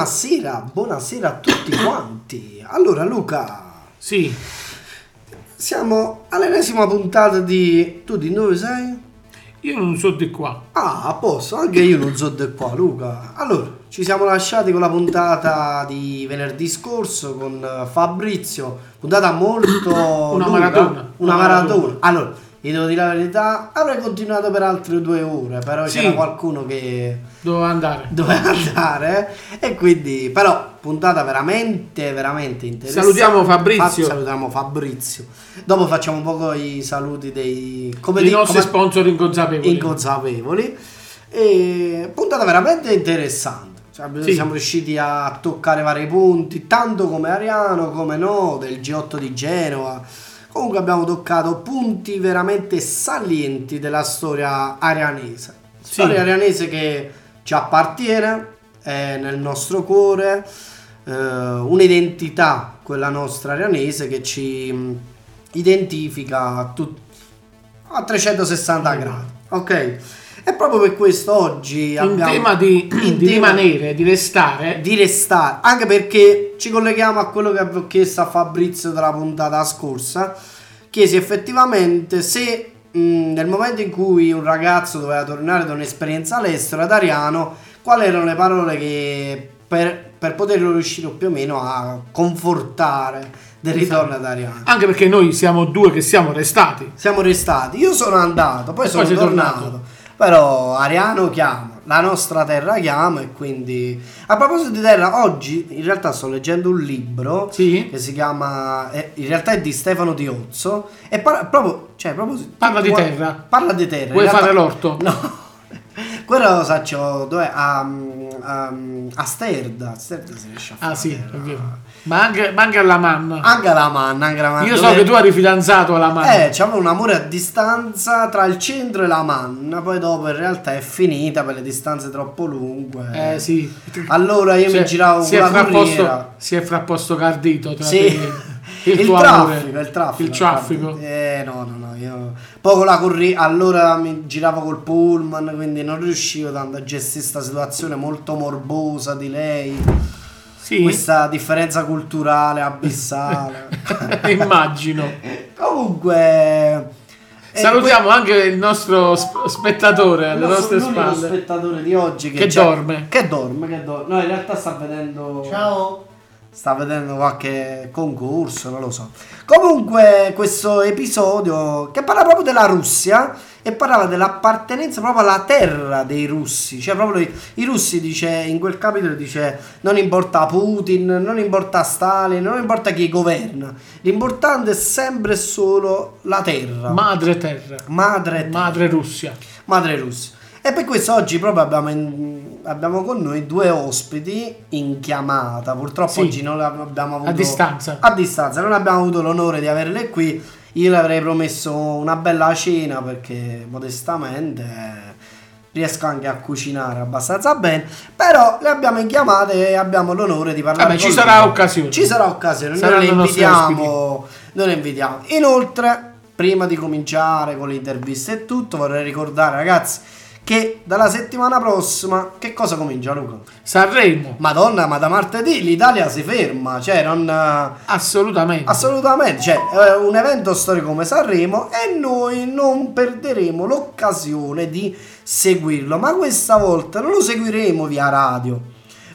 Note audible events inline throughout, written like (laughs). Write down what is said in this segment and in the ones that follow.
buonasera, buonasera a tutti quanti. Allora Luca, Sì, siamo all'ennesima puntata di... Tu di dove sei? io non so di qua. Ah, a posto, anche io non so di qua Luca. Allora, ci siamo lasciati con la puntata di venerdì scorso con Fabrizio, puntata molto... Una lunga, maratona. Una Una maratona. maratona. Allora, vi devo dire la verità, avrei continuato per altre due ore, però Sì. c'era qualcuno che... Doveva andare. doveva (laughs) andare e quindi però puntata veramente veramente interessante Salutiamo Fabrizio. Fa- salutiamo Fabrizio dopo facciamo un po' i saluti dei come I di- nostri come- sponsor inconsapevoli. inconsapevoli e puntata veramente interessante Cioè, Sì. siamo riusciti a toccare vari punti tanto come Ariano come no del G8 di Genova comunque abbiamo toccato punti veramente salienti della storia arianese. Sì. storia arianese che ci appartiene è nel nostro cuore eh, un'identità quella nostra arianese che ci mh, identifica a, tut- a 360 gradi. Ok e proprio per questo oggi In abbiamo tema di, (clears throat) in di tema rimanere, di restare, di restare anche perché ci colleghiamo a quello che avevo chiesto a Fabrizio della puntata scorsa chiesi effettivamente se mh, nel momento in cui un ragazzo doveva tornare da un'esperienza all'estero ad Ariano quali erano le parole che per, per poterlo riuscire più o meno a confortare del ritorno ad Ariano anche perché noi siamo due che siamo restati. siamo restati io sono andato poi sono poi sei tornato. tornato. Però Ariano chiama la nostra terra chiama e quindi a proposito di terra oggi in realtà sto leggendo un libro Sì. che si chiama eh, in realtà è di Stefano Diozzo e parla proprio cioè proprio Parla di terra. parla di terra Vuoi realtà- fare l'orto? (laughs) no Quello lo faccio dove? A, a, a Sterda. A Sterda si riesce a fare. Ah sì, è vero. Ma anche, ma anche alla manna. Anche la manna, anche la manna. Io so dove- che tu eri fidanzato alla manna. Eh, c'aveva un amore a distanza tra il centro e la manna, poi dopo in realtà è finita per le distanze troppo lunghe. Eh sì. Allora io Si mi giravo si con la corriera. si è frapposto cardito tra Sì. te (laughs) Il, il, tuo traffico, amore. il traffico, Il traffico. Eh no, no, no, io poco la corri, allora mi giravo col pullman, quindi non riuscivo tanto a gestire questa situazione molto morbosa di lei, Sì, questa differenza culturale abissale. (laughs) immagino. Comunque eh, Salutiamo anche il nostro sp- spettatore alle Il nostro- nostre spalle. spettatore di oggi che, Che c'è- dorme. Che dorme, che dorme. No, in realtà sta vedendo. Ciao. Sta vedendo qualche concorso, non lo so. Comunque, questo episodio che parla proprio della Russia e parlava dell'appartenenza proprio alla terra dei russi. Cioè, proprio i, i russi dice in quel capitolo dice: Non importa Putin, non importa Stalin, non importa chi governa. L'importante è sempre e solo la terra. Madre terra. Madre terra. Madre Russia. Madre Russia. E per questo oggi proprio abbiamo, in- abbiamo con noi due ospiti in chiamata. Purtroppo Sì. oggi non abbiamo avuto... A distanza. A distanza, non abbiamo avuto l'onore di averle qui. Io le avrei promesso una bella cena perché modestamente eh, riesco anche a cucinare abbastanza bene. Però le abbiamo in chiamata e abbiamo l'onore di parlare Vabbè, ci sarà loro. occasione. Ci sarà occasione. Noi le invitiamo. Noi le invitiamo. Inoltre, prima di cominciare con le interviste e tutto, vorrei ricordare, ragazzi, che dalla settimana prossima che cosa comincia, Luca? Sanremo. Madonna, ma da martedì l'Italia si ferma, cioè non Assolutamente. assolutamente, cioè è un evento storico come Sanremo e noi non perderemo l'occasione di seguirlo, ma questa volta non lo seguiremo via radio.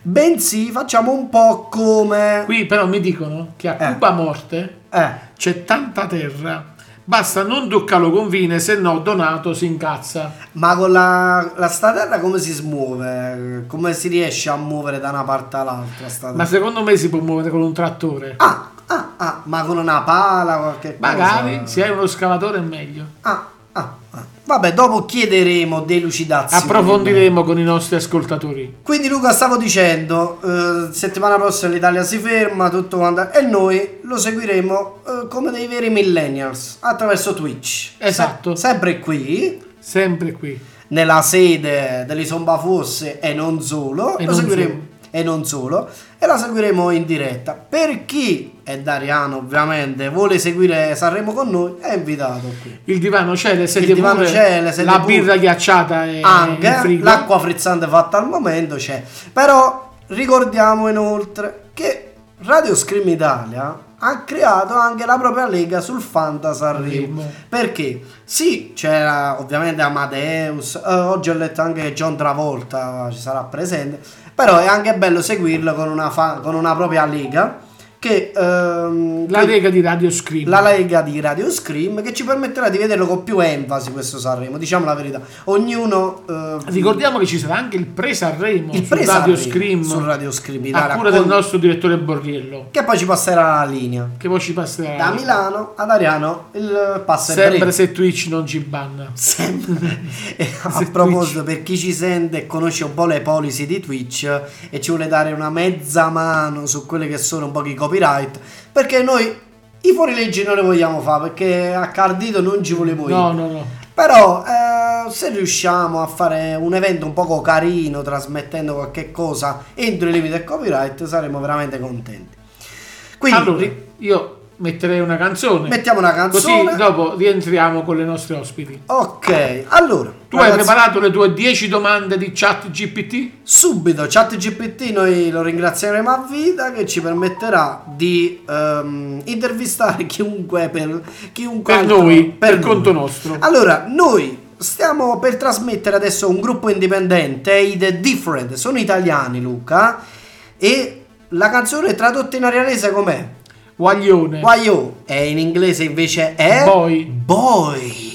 Bensì facciamo un po' come Qui però mi dicono che a Eh. Cuba Morte eh c'è tanta terra. Basta non toccarlo con vine, se no Donato si incazza. Ma con la, la statella come si smuove? Come si riesce a muovere da una parte all'altra? sta Ma secondo me si può muovere con un trattore. Ah, ah, ah, ma con una pala, qualche Magari cosa? se hai uno scavatore è meglio. Ah, ah, ah. Vabbè, dopo chiederemo delucidazioni. Approfondiremo con i nostri ascoltatori. Quindi Luca stavo dicendo, eh, settimana prossima l'Italia si ferma, tutto quanto, e noi lo seguiremo eh, come dei veri millennials attraverso Twitch. Esatto. Se- sempre qui, Sempre qui. nella sede dell'Isomba Fosse e non solo, E lo non seguiremo solo. e non solo, e la seguiremo in diretta. Per chi è Dariano, ovviamente, vuole seguire Sanremo con noi, è invitato qui. Il divano c'è, le sedie Il divano c'è, le sedie la pure. birra ghiacciata e Anche l'acqua frizzante fatta al momento c'è. Però ricordiamo inoltre che Radio Scream Italia ha creato anche la propria lega sul Fanta Sanremo. Sanremo. Perché? Sì, c'era ovviamente Amadeus, eh, oggi ho letto anche che John Travolta ci sarà presente, però è anche bello seguirlo con una, fa- con una propria lega che... ehm, La che- lega di Radio Scream. la lega di Radio Scream che ci permetterà di vederlo con più enfasi questo Sanremo, diciamo la verità. Ognuno eh, Ricordiamo che ci sarà anche il pre-Sanremo il pre Radio Scream su Radio Scream a cura del nostro direttore Borriello che poi ci passerà la linea. che poi ci passerà Da Milano ad Ariano il passo sempre breve. se Twitch non ci banna Sempre. (laughs) E a proposito, per chi ci sente e conosce un po' le policy di Twitch e ci vuole dare una mezza mano su quelle che sono un po' i copyright, perché noi i fuorileggi non le vogliamo fare, perché a Cardito non ci volevo io. no no no Però eh, se riusciamo a fare un evento un poco carino, trasmettendo qualche cosa entro i limiti del copyright, saremo veramente contenti. Quindi allora io metterei una canzone mettiamo una canzone. così dopo rientriamo con le nostre ospiti Ok, allora. tu hai ragazzi, preparato le tue 10 domande di chat GPT Subito, ChatGPT noi lo ringrazieremo a vita che ci permetterà di ehm, intervistare chiunque per, chiunque per altro- noi per, noi. conto nostro Allora, noi stiamo per trasmettere adesso un gruppo indipendente, i The Different, sono italiani Luca, e la canzone tradotta in arianese com'è? Guaglione you? E in inglese invece è... Boy. Boy.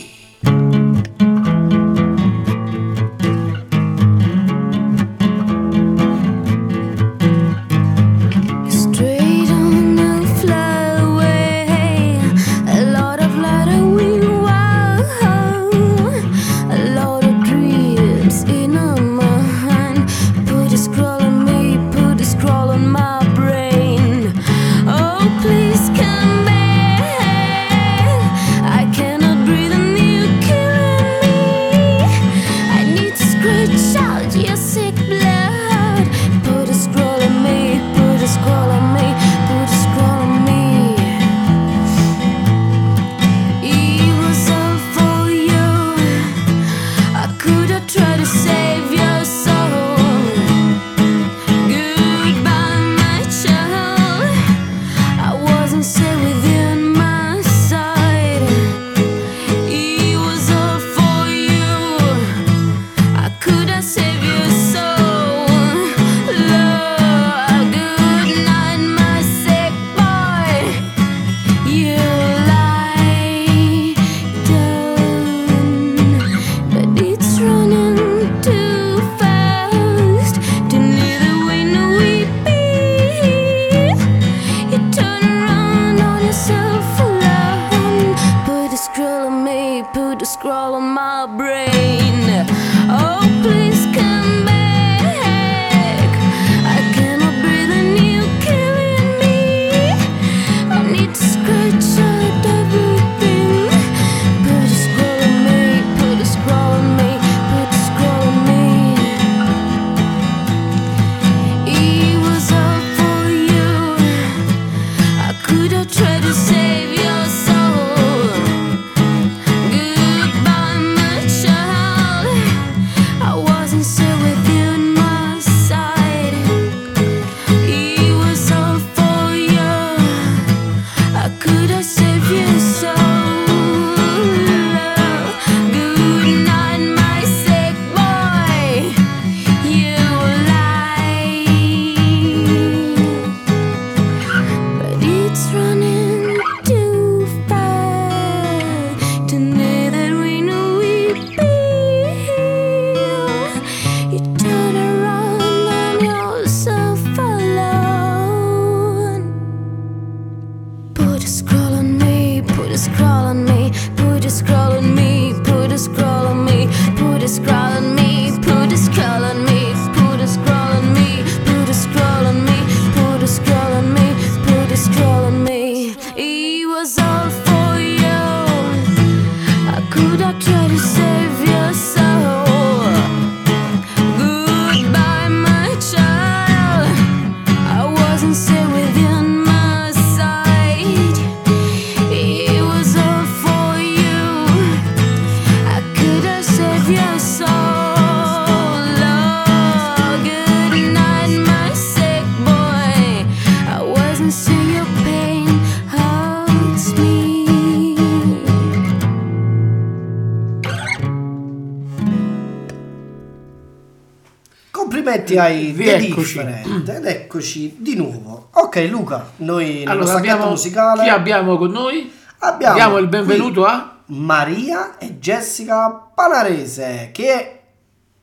Complimenti ai The Rieccoci. Different ed eccoci di nuovo. Ok Luca, noi nello Allora, abbiamo, musicale chi abbiamo con noi? abbiamo Diamo il benvenuto a... Maria e Jessica Panarese che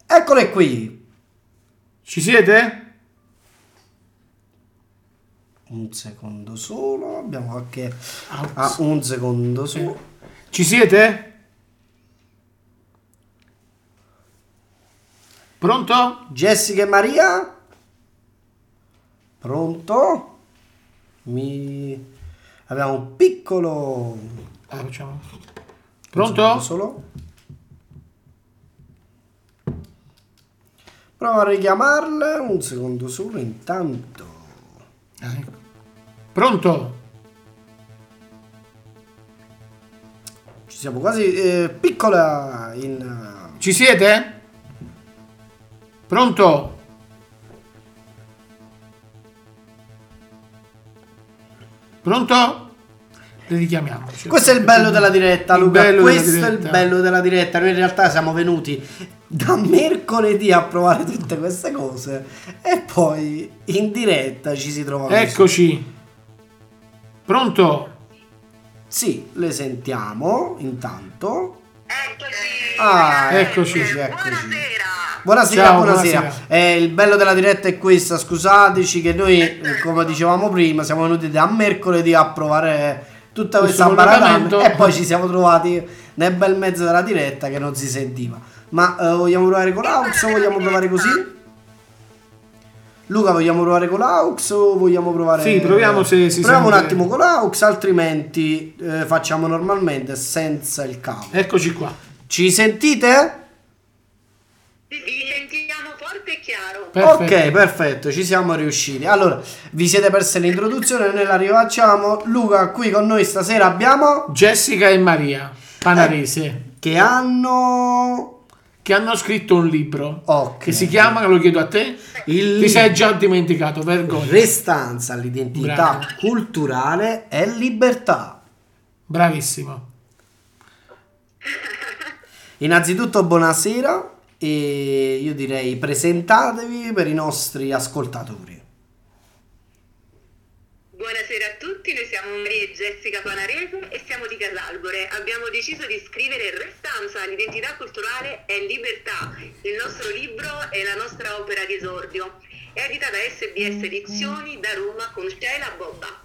eccole qui. Ci siete? Un secondo solo, abbiamo qualche Ah, ah, un secondo solo. Ci siete? Pronto? Jessica e Maria? Pronto? Mi abbiamo un piccolo Ah, facciamo. Pronto? solo. Provo a richiamarle, un secondo solo intanto. Ecco. Pronto? Ci siamo quasi eh, piccola in eh, Ci siete? Pronto? Pronto? Le richiamiamo. Questo è il bello della diretta, Luca. bello della Questo è il diretta. bello della diretta. Noi in realtà siamo venuti da mercoledì a provare tutte queste cose e poi in diretta ci si trova così. Eccoci. Pronto? Sì, le sentiamo intanto. Eccoci. Ah, Eccoci. eccoci, eccoci. Buonasera. Buonasera, Ciao, buonasera. buonasera. Eh, il bello della diretta è questa, scusateci che noi, eh, come dicevamo prima, siamo venuti da mercoledì a provare tutta questa baratana e poi ci siamo trovati nel bel mezzo della diretta che non si sentiva. Ma eh, vogliamo provare con l'aux o vogliamo provare così? Luca, vogliamo provare con l'aux o vogliamo provare... Sì, proviamo se si Proviamo un sente. attimo con l'aux, altrimenti eh, facciamo normalmente senza il cavo. Eccoci qua. Ci sentite? Vi vi sentiamo forte e chiaro. Perfetto. Ok, perfetto, ci siamo riusciti. Allora, vi siete perse l'introduzione, noi la rifacciamo. Luca, qui con noi stasera abbiamo Jessica e Maria Panarese che hanno che hanno scritto un libro Ok. che si chiama, lo chiedo a te, il ti sei già dimenticato, vergogna. restanza all'identità Bravo. culturale e libertà. Bravissimo. Innanzitutto buonasera e io direi presentatevi per i nostri ascoltatori. Buonasera a tutti, noi siamo Maria e Jessica Panarese e siamo di Casalbore. Abbiamo deciso di scrivere Restanza, l'identità culturale e libertà. Il nostro libro è la nostra opera di esordio. È edita da SBS Edizioni da Roma con Sheila Bobba.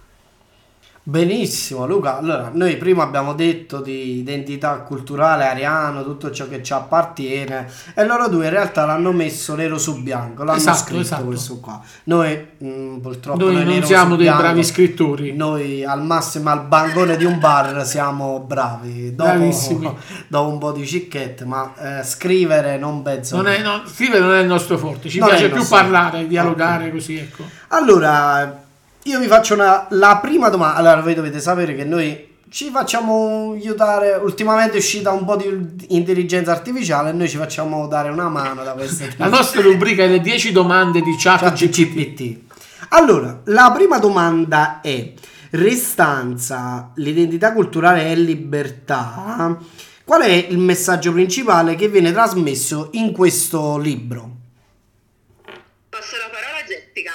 Benissimo Luca, allora noi prima abbiamo detto di identità culturale ariano, tutto ciò che ci appartiene e loro due in realtà l'hanno messo nero su bianco, l'hanno Esatto, scritto esatto. questo qua. Noi mh, purtroppo Noi non nero siamo dei bianco, bravi scrittori. Noi al massimo al bancone di un bar siamo bravi, dopo, Bravissimi. (laughs) dopo un po' di cicchette, ma eh, scrivere non penso. Non è, no, scrivere non è il nostro forte, ci Non piace più nostro- parlare, dialogare così, ecco. Allora, io vi faccio una, la prima domanda. Allora, voi dovete sapere che noi ci facciamo aiutare. Ultimamente è uscita un po' di intelligenza artificiale e noi ci facciamo dare una mano da queste La nostra rubrica è le 10 domande di chat chat GPT. GPT. Allora, la prima domanda è: restanza, l'identità culturale e libertà. Qual è il messaggio principale che viene trasmesso in questo libro? Passo la parola a Jessica.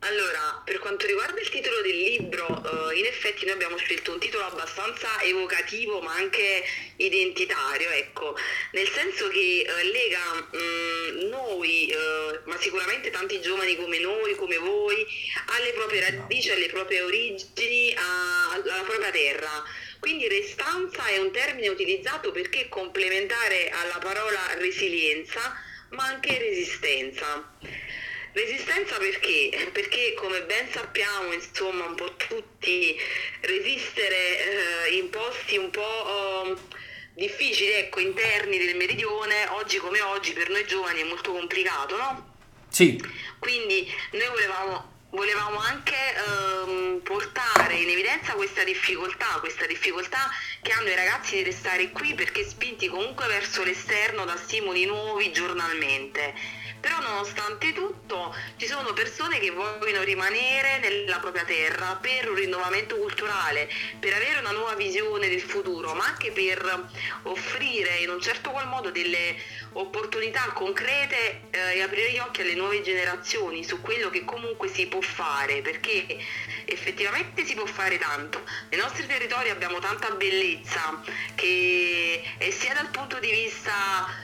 Allora, per quanto riguarda il titolo del libro, eh, in effetti noi abbiamo scelto un titolo abbastanza evocativo ma anche identitario, ecco, nel senso che eh, lega mm, noi, eh, ma sicuramente tanti giovani come noi, come voi, alle proprie radici, alle proprie origini, a- alla propria terra. Quindi restanza è un termine utilizzato perché complementare alla parola resilienza, ma anche resistenza. Resistenza perché? Perché come ben sappiamo, insomma, un po' tutti resistere eh, in posti un po' eh, difficili, ecco, interni del meridione, oggi come oggi per noi giovani è molto complicato, no? Sì, Quindi noi volevamo, volevamo anche ehm, portare in evidenza questa difficoltà, questa difficoltà che hanno i ragazzi di restare qui perché spinti comunque verso l'esterno da stimoli nuovi giornalmente. Però nonostante tutto ci sono persone che vogliono rimanere nella propria terra per un rinnovamento culturale, per avere una nuova visione del futuro, ma anche per offrire in un certo qual modo delle opportunità concrete eh, e aprire gli occhi alle nuove generazioni su quello che comunque si può fare, perché effettivamente si può fare tanto. Nei nostri territori abbiamo tanta bellezza che è sia dal punto di vista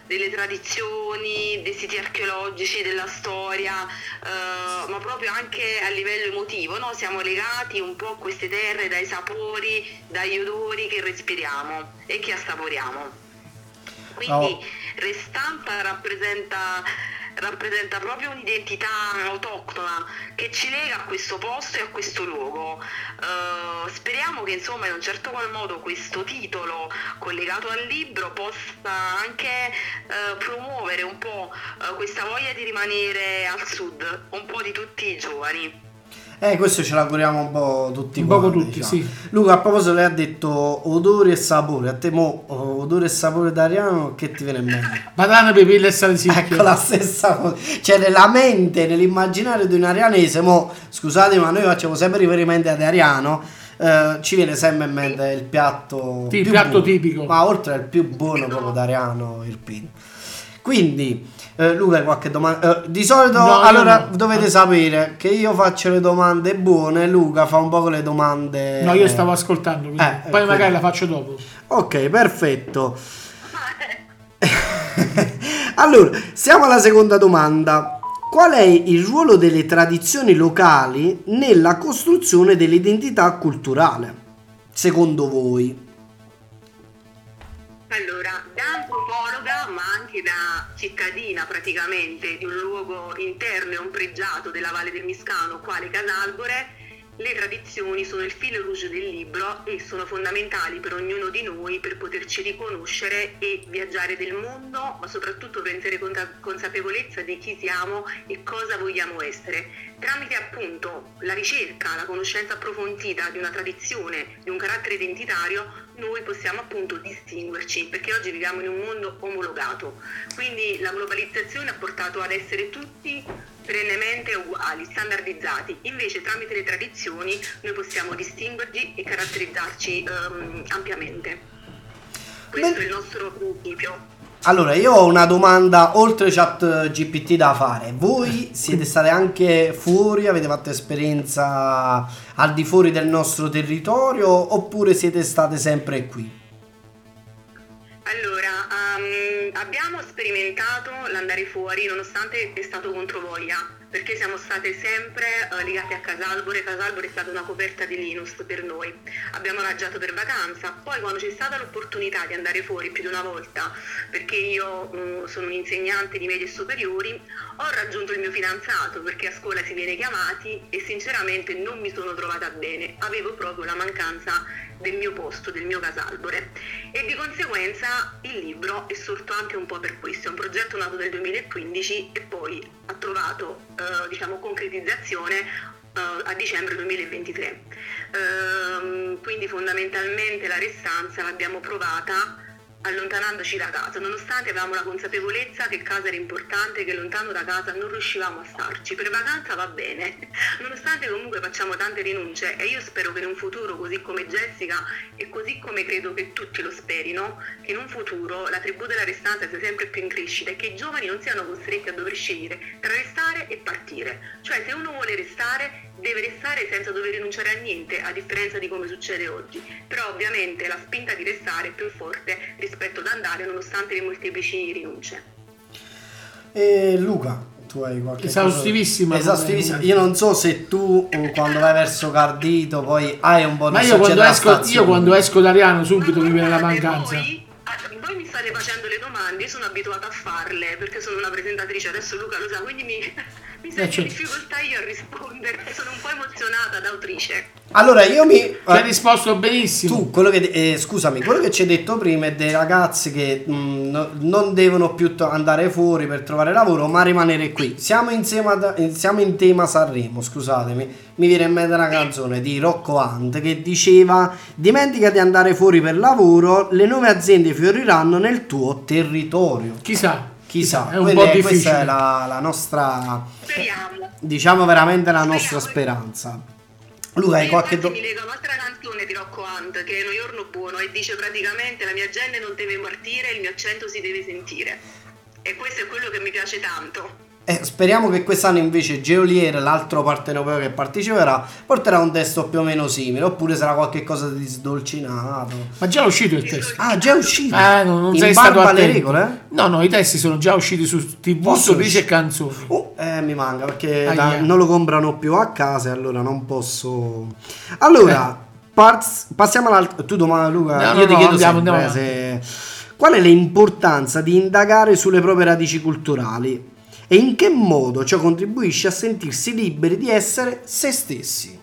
delle tradizioni, dei siti archeologici, della storia, eh, ma proprio anche a livello emotivo, no? siamo legati un po' a queste terre dai sapori, dagli odori che respiriamo e che assaporiamo. Quindi Oh. Restampa rappresenta, rappresenta proprio un'identità autoctona che ci lega a questo posto e a questo luogo. Eh, speriamo che insomma in un certo qual modo questo titolo collegato al libro possa anche eh, promuovere un po' eh, questa voglia di rimanere al sud, un po' di tutti i giovani. Eh, questo ce l'auguriamo un po' tutti Un quanti, tutti, sì. Luca, a proposito, lei ha detto odori e sapore. A te mo, oh, odore e sapore d'Ariano, che ti viene in mente? Banane, pepille e salsicchie. Ecco la stessa cosa. Cioè, nella mente, nell'immaginario di un arianese, mo, scusate, ma noi facciamo sempre riferimento ad Ariano. eh, ci viene sempre in mente il piatto, Sì, il piatto buono. tipico. ma oltre al più buono proprio d'Ariano Irpino. Quindi, eh, Luca, qualche domanda? Eh, di solito, No, allora, no. dovete sapere che io faccio le domande buone, Luca fa un po' le domande. No, io stavo ascoltando, quindi Eh, poi magari la faccio dopo. Ok, perfetto. (laughs) allora, siamo alla seconda domanda. Qual è il ruolo delle tradizioni locali nella costruzione dell'identità culturale? Secondo voi? Allora, da antropologa, ma anche da cittadina praticamente di un luogo interno e ombreggiato della Valle del Miscano, quale Casalbore, le tradizioni sono il filo rouge del libro e sono fondamentali per ognuno di noi per poterci riconoscere e viaggiare del mondo, ma soprattutto prendere consapevolezza di chi siamo e cosa vogliamo essere. Tramite appunto la ricerca, la conoscenza approfondita di una tradizione, di un carattere identitario, noi possiamo appunto distinguerci, perché oggi viviamo in un mondo omologato. Quindi la globalizzazione ha portato ad essere tutti perennemente uguali, standardizzati. Invece tramite le tradizioni noi possiamo distinguerci e caratterizzarci ehm, ampiamente. Questo Beh- è il nostro principio. Allora, io ho una domanda oltre chat GPT da fare. Voi siete state anche fuori, avete fatto esperienza al di fuori del nostro territorio oppure siete state sempre qui? Allora, ehm, abbiamo sperimentato l'andare fuori nonostante è stato controvoglia, perché siamo state sempre eh, legate a Casalbore, Casalbore è stata una coperta di Linus per noi. Abbiamo viaggiato per vacanza, poi quando c'è stata l'opportunità di andare fuori più di una volta, perché io mm, sono un'insegnante di medie superiori, ho raggiunto il mio fidanzato perché a scuola si viene chiamati e sinceramente non mi sono trovata bene, avevo proprio la mancanza del mio posto, del mio casalbore. E di conseguenza il libro è sorto anche un po' per questo, è un progetto nato nel 2015 e poi ha trovato eh, diciamo concretizzazione eh, a dicembre 2023. Ehm, quindi fondamentalmente la restanza l'abbiamo provata allontanandoci da casa, nonostante avevamo la consapevolezza che casa era importante, che lontano da casa non riuscivamo a starci. Per vacanza va bene, nonostante comunque facciamo tante rinunce e io spero che in un futuro, così come Jessica e così come credo che tutti lo sperino, che in un futuro la tribù della restanza sia sempre più in crescita e che i giovani non siano costretti a dover scegliere tra restare e partire. Cioè se uno vuole restare deve restare senza dover rinunciare a niente, a differenza di come succede oggi. Però ovviamente la spinta di restare è più forte rispetto ad andare nonostante le molteplici rinunce. E Luca, tu hai qualche Esaustivissima cosa- Esaustivissima. Io non so se tu eh, quando vai verso Cardito poi hai un po' di Ma io quando, esco, io quando esco da Ariano subito Ma mi viene la mancanza. Voi, ah, voi mi state facendo le domande, io sono abituata a farle perché sono una presentatrice, adesso Luca lo sa, quindi mi, mi sento certo. in difficoltà io a rispondere, (laughs) sono un po' emozionata da autrice. Allora io mi Ti hai eh, risposto benissimo. tu quello che eh, scusami, quello che ci hai detto prima è dei ragazzi che mh, no- non devono più to- andare fuori per trovare lavoro, ma rimanere qui. Siamo insieme ad- eh, siamo in tema Sanremo, scusatemi. Mi viene in mente una canzone di Rocco Hunt che diceva "Dimentica di andare fuori per lavoro, le nuove aziende fioriranno nel tuo territorio". Chissà, Chissà, È un Quindi po' questa difficile. è la, la nostra, Speriamo. diciamo veramente la nostra speranza. Luca, hai qualche infatti do- mi lega un'altra canzone di Rocco Hunt che è Noi giorno buono e dice praticamente la mia gente non deve partire, il mio accento si deve sentire. E questo è quello che mi piace tanto. Eh, speriamo che quest'anno invece Geolier, l'altro partenopeo che parteciperà, porterà un testo più o meno simile, oppure sarà qualche cosa di sdolcinato. Ma già è uscito il testo. Ah, già è uscito. Ah, no, non In sei stato alle regole? No, no, i testi sono già usciti su TV, sorrisi e canzoni. Oh, eh, mi manca perché da- non lo comprano più a casa e allora non posso. Allora, parts- passiamo all'altro. Tu domani, Luca, Eh. No, no, io ti no, chiedo andiamo, sempre, andiamo eh, se- qual è l'importanza di indagare sulle proprie radici culturali e in che modo ciò contribuisce a sentirsi liberi di essere se stessi.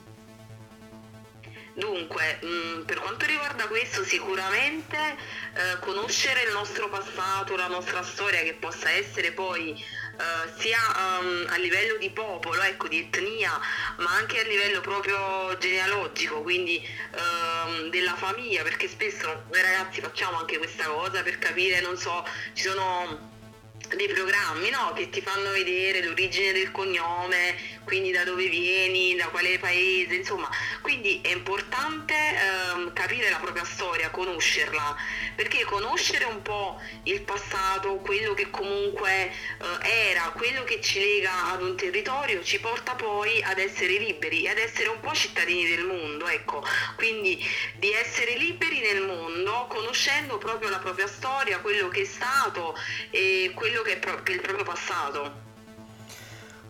Dunque, mh, per quanto riguarda questo, sicuramente eh, conoscere il nostro passato, la nostra storia, che possa essere poi eh, sia ehm, a livello di popolo, ecco, di etnia, ma anche a livello proprio genealogico, quindi ehm, della famiglia, perché spesso noi ragazzi facciamo anche questa cosa per capire, non so, ci sono dei programmi no? che ti fanno vedere l'origine del cognome, quindi da dove vieni, da quale paese, insomma, quindi è importante ehm, capire la propria storia, conoscerla, perché conoscere un po' il passato, quello che comunque eh, era, quello che ci lega ad un territorio, ci porta poi ad essere liberi, ad essere un po' cittadini del mondo, ecco, quindi di essere liberi nel mondo, conoscendo proprio la propria storia, quello che è stato e quello che è, pro- il proprio passato.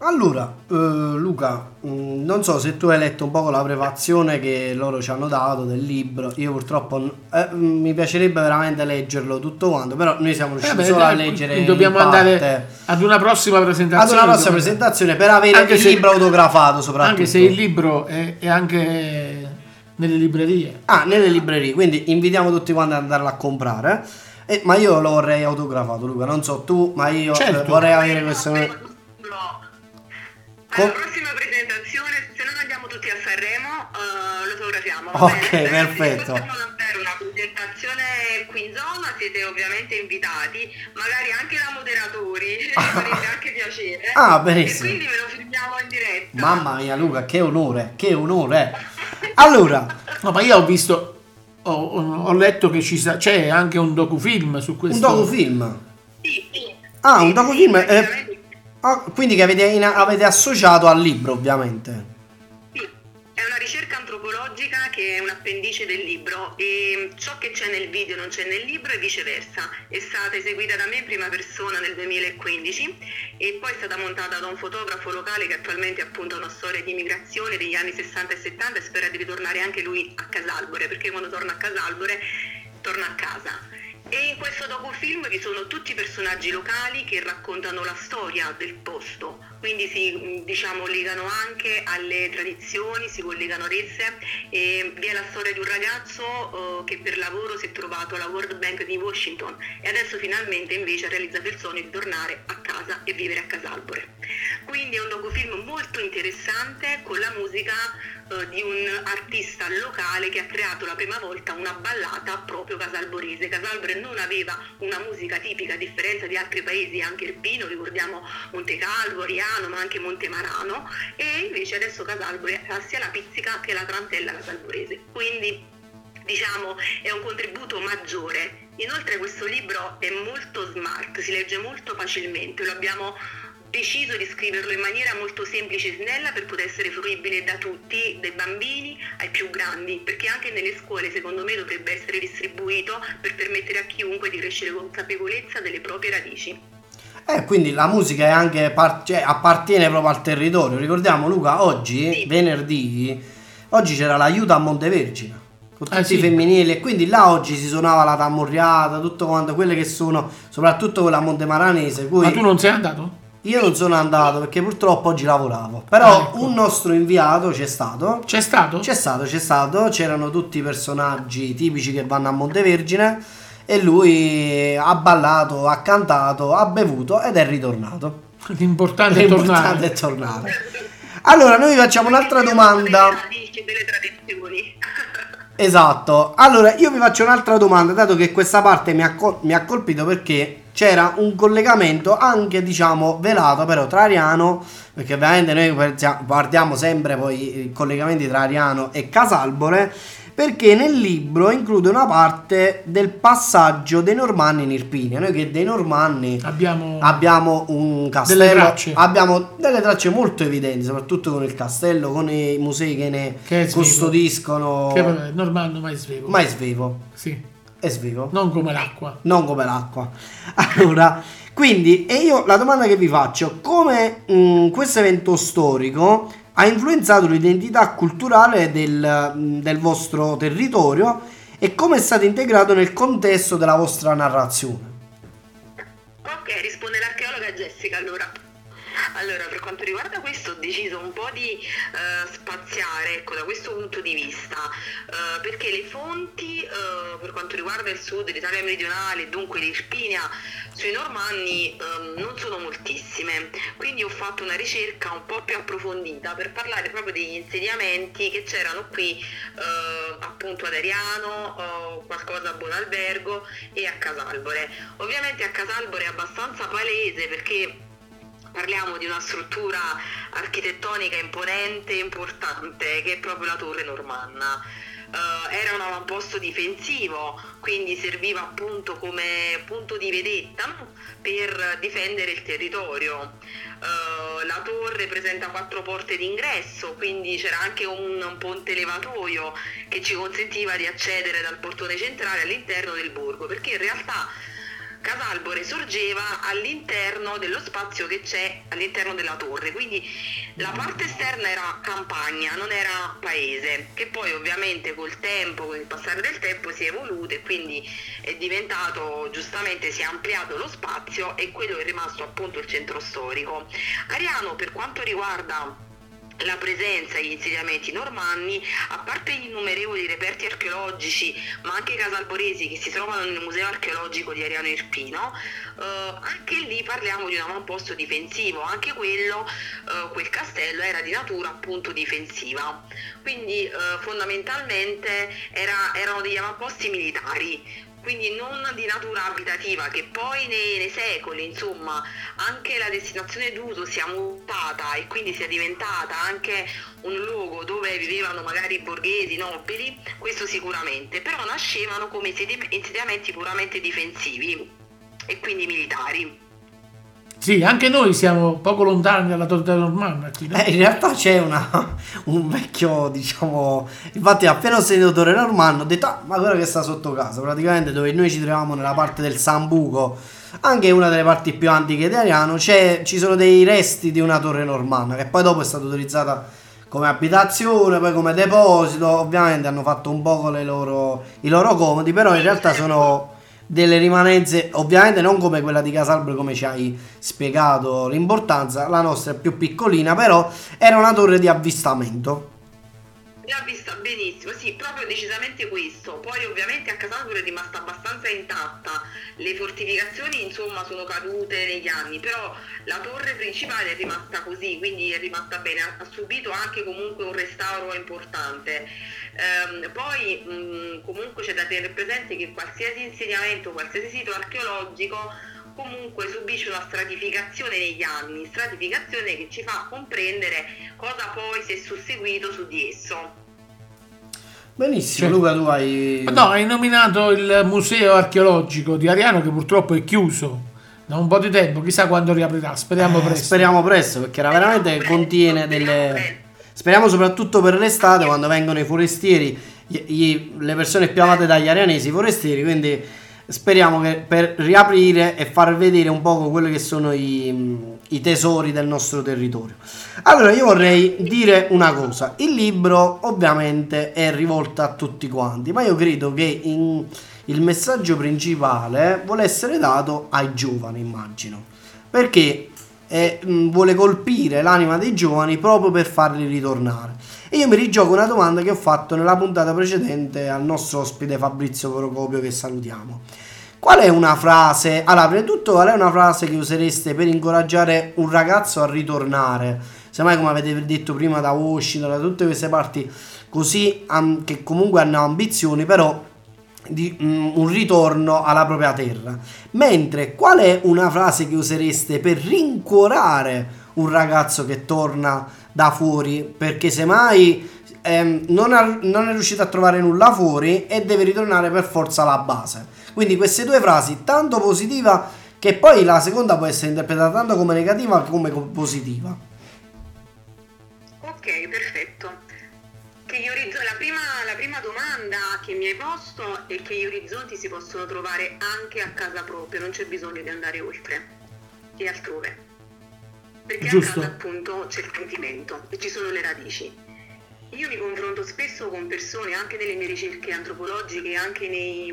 Allora, eh, Luca, mh, non so se tu hai letto un po' la prefazione che loro ci hanno dato del libro. Io purtroppo n- eh, mh, mi piacerebbe veramente leggerlo tutto quanto, però noi siamo riusciti Vabbè, solo a leggere dobbiamo in parte. andare ad una prossima ad presentazione. una prossima Dobbiamo- presentazione per avere Anche il se- libro autografato soprattutto. Anche se il libro è, è anche nelle librerie. Ah, nelle librerie, quindi invitiamo tutti quanti ad andarlo a comprare. Eh, ma io lo vorrei autografato, Luca. Non so tu, ma io Certo. eh, vorrei avere questo. No. Co- Alla prossima presentazione, se non andiamo tutti a Sanremo, eh, lo fotografiamo. Ok, bene? perfetto. Se facciamo davvero una presentazione qui in zona, siete ovviamente invitati, magari anche da moderatori, ci (laughs) (laughs) farebbe anche piacere. Ah, benissimo. E quindi ve lo filmiamo in diretta. Mamma mia, Luca, che onore, che onore. Allora, No, ma io ho visto, ho, ho letto che ci sa- c'è anche un docufilm su un questo. docufilm. Sì, sì. Ah, un Sì, docufilm. sì, eh, praticamente- ah, quindi che avete, in- avete associato al libro, ovviamente. Sì, è una ricerca antropologica che è un appendice del libro e ciò che c'è nel video non c'è nel libro e viceversa. È stata eseguita da me in prima persona nel 2015 e poi è stata montata da un fotografo locale che attualmente appunto ha una storia di immigrazione degli anni 60 e 70 e spera di ritornare anche lui a Casalbore perché quando torna a Casalbore torna a casa. E in questo docufilm vi sono tutti i personaggi locali che raccontano la storia del posto, quindi si diciamo, legano anche alle tradizioni, si collegano ad esse. E vi è la storia di un ragazzo eh, che per lavoro si è trovato alla World Bank di Washington e adesso finalmente invece ha realizzato il sogno di tornare a casa e vivere a Casalbore. Quindi è un docufilm molto interessante con la musica eh, di un artista locale che ha creato la prima volta una ballata proprio casalborese. Casalbore non aveva una musica tipica a differenza di altri paesi, anche Irpino, ricordiamo Monte Calvo, Riano, ma anche Monte Marano e invece adesso Casalbore ha sia la pizzica che la trantella casalborese. Quindi diciamo è un contributo maggiore. Inoltre questo libro è molto smart, si legge molto facilmente, lo abbiamo deciso di scriverlo in maniera molto semplice e snella per poter essere fruibile da tutti, dai bambini ai più grandi, perché anche nelle scuole secondo me dovrebbe essere distribuito per permettere a chiunque di crescere consapevolezza delle proprie radici. Eh, quindi la musica è anche par- cioè, appartiene proprio al territorio. Ricordiamo, Luca, oggi, Sì. venerdì, oggi c'era l'aiuto a Montevergine. Con tutti Ah, sì. i femminili e quindi là oggi si suonava la tammurriata, tutto quanto quelle che sono, soprattutto quella montemaranese. Cui Ma tu non sei andato? Io non sono andato perché purtroppo oggi lavoravo. Però Ah, ecco. un nostro inviato c'è stato. C'è stato? C'è stato, c'è stato, c'erano tutti i personaggi tipici che vanno a Montevergine e lui ha ballato, ha cantato, ha bevuto ed è ritornato. L'importante è (laughs) L'importante tornare. è tornare. Allora, noi vi facciamo un'altra domanda. Delle tradizioni. Esatto. Allora, io vi faccio un'altra domanda, dato che questa parte mi ha, col- mi ha colpito perché c'era un collegamento anche diciamo velato però tra Ariano perché ovviamente noi guardiamo sempre poi i collegamenti tra Ariano e Casalbore perché nel libro include una parte del passaggio dei Normanni in Irpinia. Noi che dei Normanni Abbiamo abbiamo un castello Delle tracce. abbiamo delle tracce molto evidenti soprattutto con il castello con i musei che ne Che custodiscono. Che vabbè, Normanno mai svevo. ma è svevo. Sì, è svevo non come l'acqua. non come l'acqua. (laughs) Allora, quindi, e io la domanda che vi faccio, come mh, questo evento storico ha influenzato l'identità culturale del, mh, del vostro territorio e come è stato integrato nel contesto della vostra narrazione? Ok, risponde l'archeologa Jessica allora. Allora, per quanto riguarda questo ho deciso un po' di eh, spaziare ecco, da questo punto di vista, eh, perché le fonti eh, per quanto riguarda il sud, l'Italia meridionale, dunque l'Irpinia, sui Normanni ehm, non sono moltissime, quindi ho fatto una ricerca un po' più approfondita per parlare proprio degli insediamenti che c'erano qui appunto ad Ariano, qualcosa a Buonalbergo e a Casalbore. Ovviamente a Casalbore è abbastanza palese perché parliamo di una struttura architettonica imponente e importante che è proprio la torre normanna. Eh, era un avamposto difensivo, quindi serviva appunto come punto di vedetta per difendere il territorio. Eh, la torre presenta quattro porte d'ingresso, quindi c'era anche un, un ponte levatoio che ci consentiva di accedere dal portone centrale all'interno del borgo, perché in realtà Casalbore sorgeva all'interno dello spazio che c'è all'interno della torre, quindi la parte esterna era campagna, non era paese, che poi ovviamente col tempo, con il passare del tempo si è evoluto e quindi è diventato, giustamente si è ampliato lo spazio e quello è rimasto appunto il centro storico. Ariano per quanto riguarda la presenza e gli insediamenti normanni, a parte gli innumerevoli reperti archeologici, ma anche casalboresi che si trovano nel Museo archeologico di Ariano Irpino, eh, anche lì parliamo di un avamposto difensivo, anche quello, eh, quel castello era di natura appunto difensiva. Quindi eh, fondamentalmente era- erano degli avamposti militari, quindi non di natura abitativa, che poi nei, nei secoli, insomma, anche la destinazione d'uso sia mutata e quindi sia diventata anche un luogo dove vivevano magari borghesi, nobili, questo sicuramente, però nascevano come insedi- insediamenti puramente difensivi e quindi militari. Sì, anche noi siamo poco lontani dalla torre normanna. Eh, in realtà c'è una, (laughs) un vecchio, diciamo, infatti appena ho sentito Torre Normanno ho detto, ah, ma quello che sta sotto casa, praticamente dove noi ci troviamo nella parte del Sambuco, anche una delle parti più antiche c'è, ci sono dei resti di una torre normanna che poi dopo è stata utilizzata come abitazione, poi come deposito, ovviamente hanno fatto un po' le loro, i loro comodi, però in realtà sono delle rimanenze, ovviamente non come quella di Casalbro come ci hai spiegato l'importanza, la nostra è più piccolina, però era una torre di avvistamento. L'ha vista benissimo, sì, proprio decisamente questo. Poi ovviamente a Casalbore è rimasta abbastanza intatta, le fortificazioni insomma sono cadute negli anni, però la torre principale è rimasta così, quindi è rimasta bene, ha, ha subito anche comunque un restauro importante. Ehm, poi mh, comunque c'è da tenere presente che qualsiasi insediamento, qualsiasi sito archeologico comunque subisce una stratificazione negli anni, stratificazione che ci fa comprendere cosa poi si è susseguito su di esso. Benissimo. Luca, tu hai... No, hai nominato il museo archeologico di Ariano che purtroppo è chiuso da un po' di tempo, chissà quando riaprirà, speriamo Eh, presto. Speriamo presto, perché era veramente Speriamo contiene presto, delle... speriamo presto. Speriamo soprattutto per l'estate, quando vengono i forestieri, gli- gli- le persone più amate dagli arianesi, i forestieri, quindi speriamo che per riaprire e far vedere un po' quelli che sono i, i tesori del nostro territorio. Allora, io vorrei dire una cosa. Il libro ovviamente è rivolto a tutti quanti, ma io credo che in- il messaggio principale vuole essere dato ai giovani, immagino. Perché eh, vuole colpire l'anima dei giovani proprio per farli ritornare. E io mi rigioco una domanda che ho fatto nella puntata precedente al nostro ospite Fabrizio Procopio che salutiamo. Qual è una frase, allora prima di tutto qual è una frase che usereste per incoraggiare un ragazzo a ritornare? Semmai come avete detto prima da Washington, da tutte queste parti così am- che comunque hanno ambizioni, però di, mm, un ritorno alla propria terra. Mentre qual è una frase che usereste per rincuorare un ragazzo che torna da fuori? Perché semmai ehm, non, ha- non è riuscito a trovare nulla fuori e deve ritornare per forza alla base. Quindi queste due frasi, tanto positiva che poi la seconda può essere interpretata tanto come negativa come come positiva. Ok, perfetto. Prima, la prima domanda che mi hai posto è che gli orizzonti si possono trovare anche a casa propria, non c'è bisogno di andare oltre e altrove. Perché Giusto. a casa appunto c'è il sentimento e ci sono le radici. Io mi confronto spesso con persone anche nelle mie ricerche antropologiche, anche nei,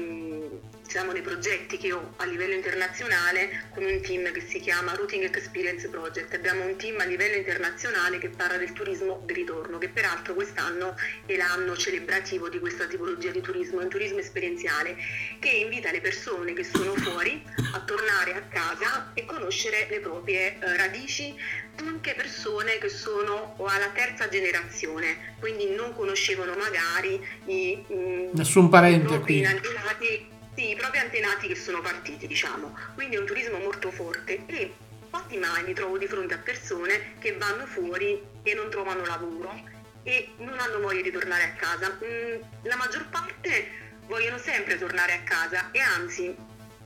diciamo, nei progetti che ho a livello internazionale con un team che si chiama Routing Experience Project. Abbiamo un team a livello internazionale che parla del turismo di ritorno, che peraltro quest'anno è l'anno celebrativo di questa tipologia di turismo, un turismo esperienziale che invita le persone che sono fuori a tornare a casa e conoscere le proprie eh, radici, anche persone che sono alla terza generazione, quindi non conoscevano magari i, mm, Nessun parente i qui. Sì, i propri antenati che sono partiti, diciamo. Quindi è un turismo molto forte e quasi mai mi trovo di fronte a persone che vanno fuori e non trovano lavoro e non hanno voglia di tornare a casa. Mm, La maggior parte vogliono sempre tornare a casa e anzi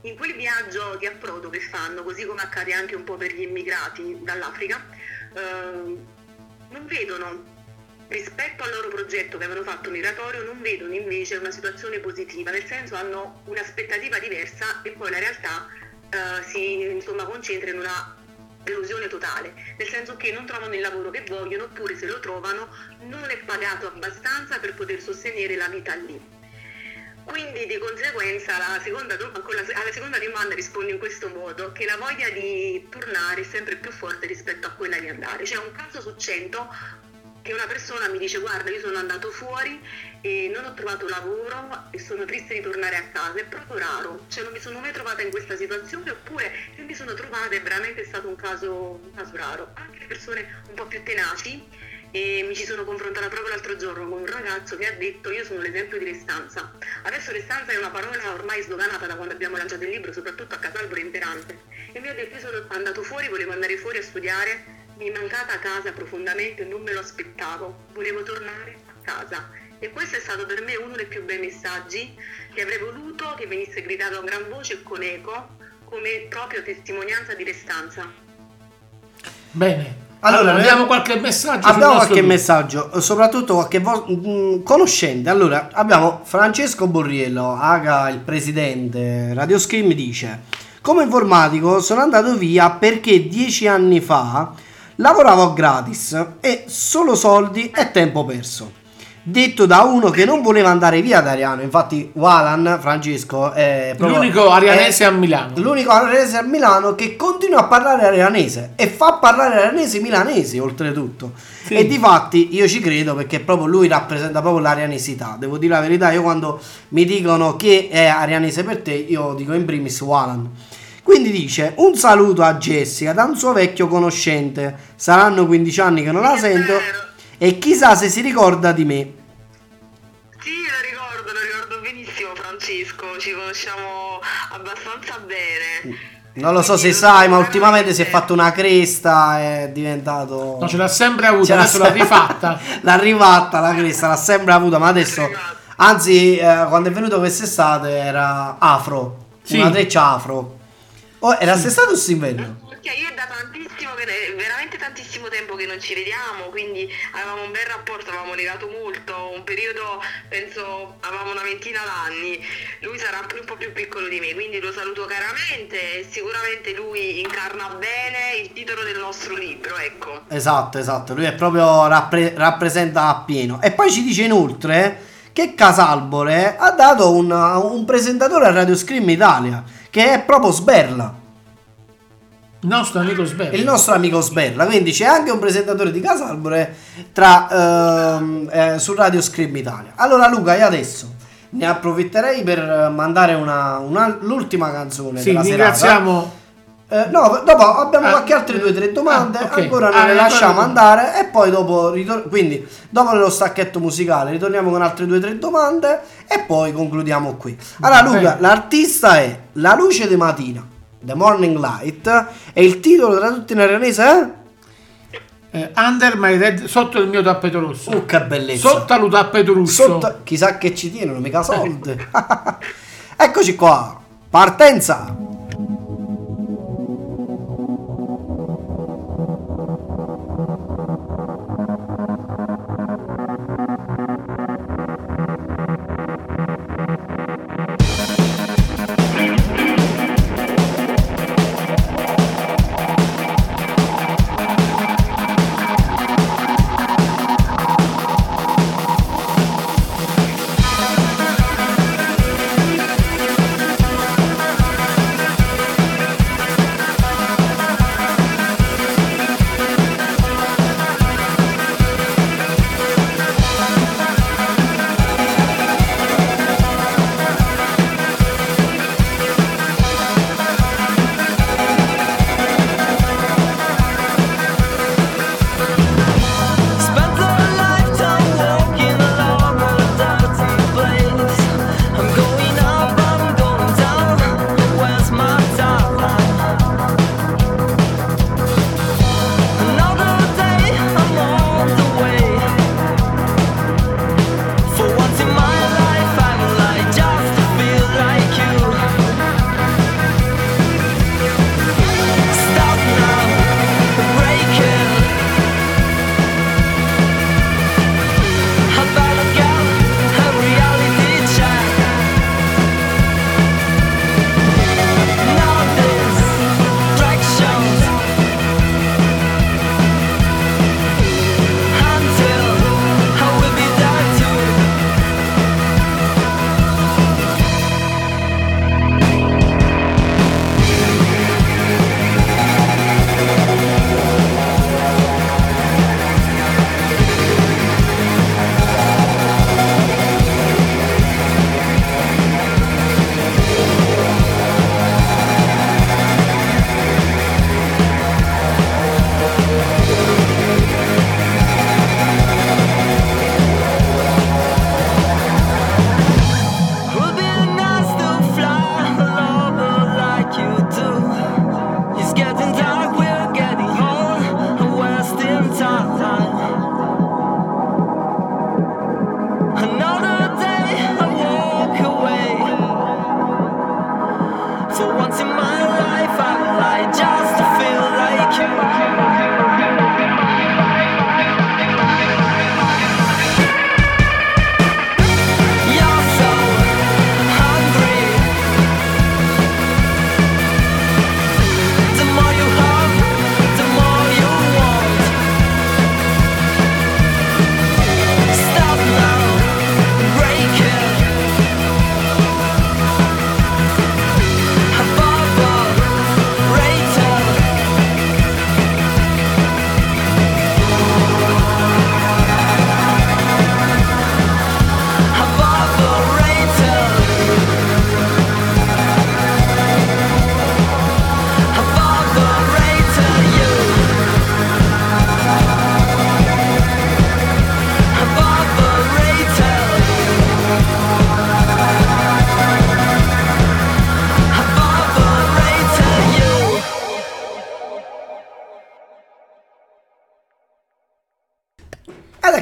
in quel viaggio di approdo che fanno, così come accade anche un po' per gli immigrati dall'Africa, ehm, non vedono rispetto al loro progetto che avevano fatto migratorio non vedono invece una situazione positiva, nel senso hanno un'aspettativa diversa e poi la realtà eh, si insomma, concentra in una delusione totale, nel senso che non trovano il lavoro che vogliono oppure se lo trovano non è pagato abbastanza per poter sostenere la vita lì. Quindi di conseguenza alla seconda, alla seconda domanda rispondo in questo modo, che la voglia di tornare è sempre più forte rispetto a quella di andare. C'è un caso su 100 che una persona mi dice guarda io sono andato fuori e non ho trovato lavoro e sono triste di tornare a casa, è proprio raro, cioè non mi sono mai trovata in questa situazione oppure se mi sono trovata è veramente stato un caso, un caso raro. Anche le persone un po' più tenaci e mi ci sono confrontata proprio l'altro giorno con un ragazzo che ha detto io sono l'esempio di restanza. Adesso restanza è una parola ormai sdoganata da quando abbiamo lanciato il libro, soprattutto a Casalbro è imperante. E mi ha detto io sono andato fuori, volevo andare fuori a studiare, mi è mancata a casa profondamente, non me lo aspettavo, volevo tornare a casa. E questo è stato per me uno dei più bei messaggi che avrei voluto che venisse gridato a gran voce e con eco come proprio testimonianza di restanza. Bene. Allora, Allora, abbiamo qualche messaggio Abbiamo qualche gruppo. messaggio, soprattutto qualche vo- mh, conoscente. Allora, abbiamo Francesco Borriello, Aga, il presidente Radio Scream, dice: Come informatico sono andato via perché dieci anni fa lavoravo gratis e solo soldi e tempo perso. Detto da uno che non voleva andare via da Ariano, infatti, Walan Francesco è proprio- L'unico arianese è- a Milano. L'unico arianese a Milano che continua a parlare arianese e fa parlare arianese milanesi oltretutto. Sì. E di fatti io ci credo perché proprio lui rappresenta proprio l'arianesità. Devo dire la verità, io quando mi dicono che è arianese per te, io dico in primis Walan. Quindi dice un saluto a Jessica da un suo vecchio conoscente. Saranno 15 anni che non la sento e chissà se si ricorda di me. Sì, lo ricordo, lo ricordo benissimo Francesco, ci conosciamo abbastanza bene. Non lo so se sai, ma ultimamente si è fatto una cresta, è diventato... No, ce l'ha sempre avuto, Ce l'ha adesso l'ha rifatta. (laughs) l'ha rifatta la cresta, l'ha sempre avuta, ma adesso... Anzi, eh, quando è venuto quest'estate era afro, Sì. una treccia afro. Oh, era quest'estate o quest'inverno? Perché io è da tantissimo, veramente tantissimo tempo che non ci vediamo, quindi avevamo un bel rapporto, avevamo legato molto, un periodo, penso, avevamo una ventina d'anni, lui sarà un po' più piccolo di me, quindi lo saluto caramente e sicuramente lui incarna bene il titolo del nostro libro, ecco. Esatto, esatto, lui è proprio rappre- rappresenta appieno. E poi ci dice inoltre che Casalbore ha dato un, un presentatore a Radio Scream Italia, che è proprio Sberla. Il nostro amico Sberla. il nostro amico Sberla. Quindi c'è anche un presentatore di Casalbore tra, ehm, eh, su Radio Scream Italia. Allora, Luca, io adesso ne approfitterei per mandare una, una- l'ultima canzone Sì, della serata. ringraziamo Eh, no, dopo abbiamo Ah, qualche altre due o tre domande, ah, ok. ancora Ah, non le ancora lasciamo dopo. andare e poi dopo ritor- quindi dopo nello stacchetto musicale ritorniamo con altre due o tre domande e poi concludiamo qui. Allora Luca, Bene. l'artista è La luce di mattina, The Morning Light e il titolo tradotto in aranese è? Eh, under my red, sotto il mio tappeto rosso. Oh che bellezza. Sotto il tappeto rosso. Sotto- chissà che ci tienono, mica soldi. (laughs) Eccoci qua. Partenza.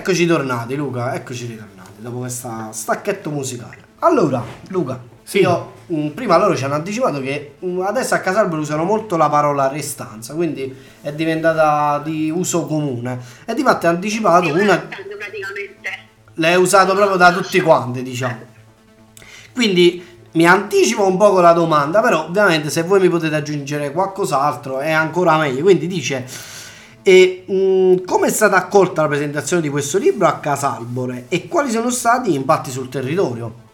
Eccoci tornati, Luca. Eccoci ritornati dopo questa stacchetto musicale. Allora, Luca, Sì. io mh, prima loro ci hanno anticipato che mh, adesso a Casalbro usano molto la parola restanza, quindi è diventata di uso comune. E di fatto è anticipato una. L'hai usato proprio da tutti quanti, diciamo. Quindi mi anticipo un po' con la domanda, però ovviamente se voi mi potete aggiungere qualcos'altro è ancora meglio. Quindi dice, e, mh, come è stata accolta la presentazione di questo libro a Casalbore e quali sono stati gli impatti sul territorio?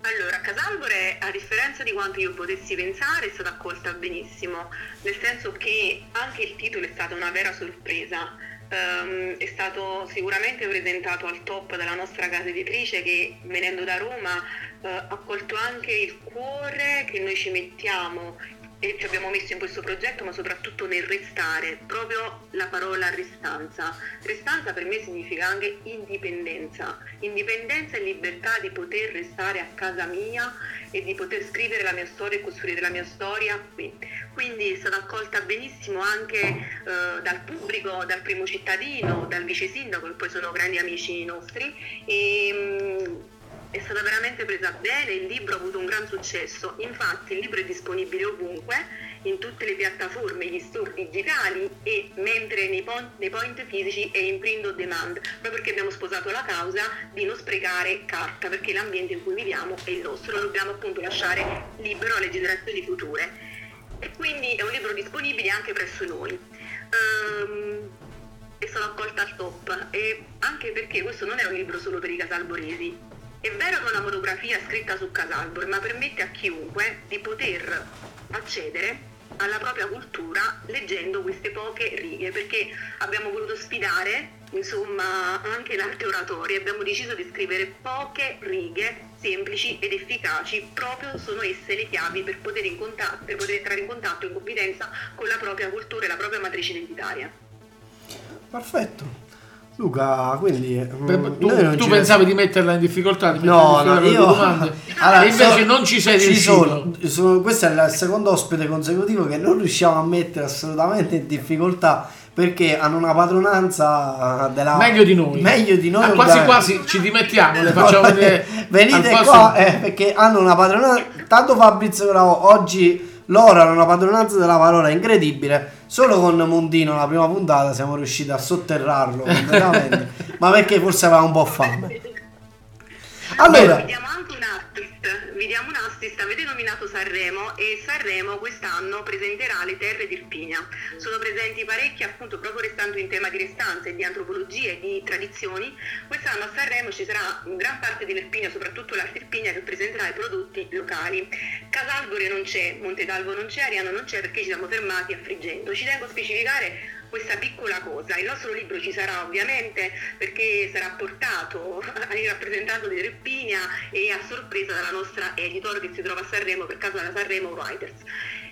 Allora, Casalbore, a differenza di quanto io potessi pensare, è stata accolta benissimo, nel senso che anche il titolo è stata una vera sorpresa. Ehm, è stato sicuramente presentato al top dalla nostra casa editrice che venendo da Roma eh, ha colto anche il cuore che noi ci mettiamo e ci abbiamo messo in questo progetto, ma soprattutto nel restare, proprio la parola restanza. Restanza per me significa anche indipendenza, indipendenza e libertà di poter restare a casa mia e di poter scrivere la mia storia e costruire la mia storia qui. Quindi è stata accolta benissimo anche eh, dal pubblico, dal primo cittadino, dal vice sindaco, che poi sono grandi amici nostri. E, mm, è stata veramente presa bene, il libro ha avuto un gran successo, infatti il libro è disponibile ovunque, in tutte le piattaforme, gli store digitali e mentre nei point, nei point fisici è in print on demand, proprio perché abbiamo sposato la causa di non sprecare carta, perché l'ambiente in cui viviamo è il nostro, lo dobbiamo appunto lasciare libero alle generazioni future. E quindi è un libro disponibile anche presso noi. Ehm, e sono accolta al top, e anche perché questo non è un libro solo per i casalboresi, è vero che una monografia scritta su Casalbor, ma permette a chiunque di poter accedere alla propria cultura leggendo queste poche righe, perché abbiamo voluto sfidare insomma anche l'arte oratoria, abbiamo deciso di scrivere poche righe semplici ed efficaci, proprio sono esse le chiavi per poter, in contatto, per poter entrare in contatto, in confidenza con la propria cultura e la propria matrice identitaria. Perfetto. Luca, quindi mm, Per- tu, tu pensavi di metterla in difficoltà? Di No, no, io? (laughs) Allora, e invece so- non ci sei ci riuscito. sono, sono- questo è il secondo ospite consecutivo che non riusciamo a mettere assolutamente in difficoltà perché hanno una padronanza della Meglio di noi. Meglio di noi. Ah, quasi quasi ci dimettiamo, le facciamo (laughs) vedere. Venite qua eh, perché hanno una padronanza. Tanto Fabrizio Bravo oggi loro hanno una padronanza della parola incredibile. Solo con Mondino la prima puntata siamo riusciti a sotterrarlo completamente. (laughs) ma perché forse aveva un po' fame. Allora, Vi diamo anche un assist, vi diamo un assist, avete nominato Sanremo e Sanremo quest'anno presenterà le terre di Irpinia. Sono presenti parecchi appunto proprio restando in tema di restanze, di antropologia e di tradizioni. Quest'anno a Sanremo ci sarà gran parte dell'Irpinia, soprattutto l'arte Irpinia che presenterà i prodotti locali. Casalbore non c'è, Montetalvo non c'è, Ariano non c'è perché ci siamo fermati a Friggento. Ci tengo a specificare questa piccola cosa. Il nostro libro ci sarà ovviamente perché sarà portato (laughs) ai rappresentanti di Irpinia e a sorpresa dalla nostra editor che si trova a Sanremo per caso della Sanremo Writers.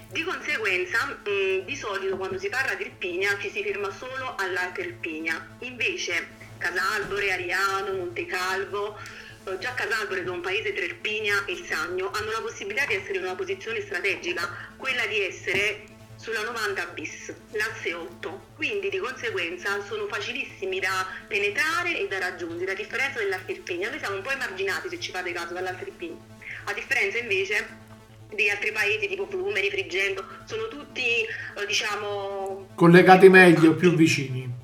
Di conseguenza, mh, di solito quando si parla di Irpinia ci si ferma solo all'Alta Irpinia, invece Casalbore, Ariano, Montecalvo, eh, già Casalbore è un paese tra Irpinia e il Sagno, hanno la possibilità di essere in una posizione strategica, quella di essere sulla 90 bis, l'asse 8, quindi di conseguenza sono facilissimi da penetrare e da raggiungere, a differenza dell'Alta Irpinia. Noi siamo un po' emarginati se ci fate caso dall'Alta Irpinia, a differenza invece di altri paesi tipo Flumeri, Friggento, sono tutti eh, diciamo Collegati meglio, più vicini.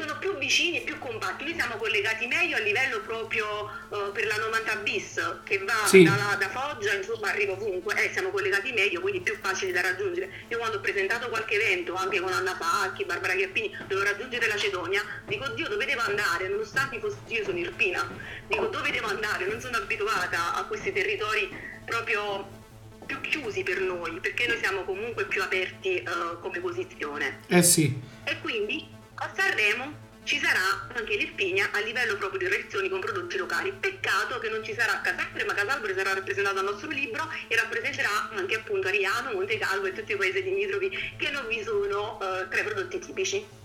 Sono più vicini e più compatti. Noi siamo collegati meglio a livello proprio eh, per la 90 bis che va Sì. da, da Foggia, insomma arriva ovunque, eh, siamo collegati meglio, quindi più facili da raggiungere. Io quando ho presentato qualche evento, anche con Anna Facchi, Barbara Chiappini, dovevo raggiungere la Cedonia, dico Dio dove devo andare, nonostante fossi io sono Irpina, dico dove devo andare, non sono abituata a questi territori proprio più chiusi per noi, perché noi siamo comunque più aperti eh, come posizione. Eh sì. E quindi a Sanremo ci sarà anche l'Irpinia a livello proprio di relazioni con prodotti locali. Peccato che non ci sarà Casalbore, ma Casalbore sarà rappresentato al nostro libro e rappresenterà anche appunto Ariano, Montecalvo e tutti i paesi limitrofi che non vi sono eh, tra i prodotti tipici.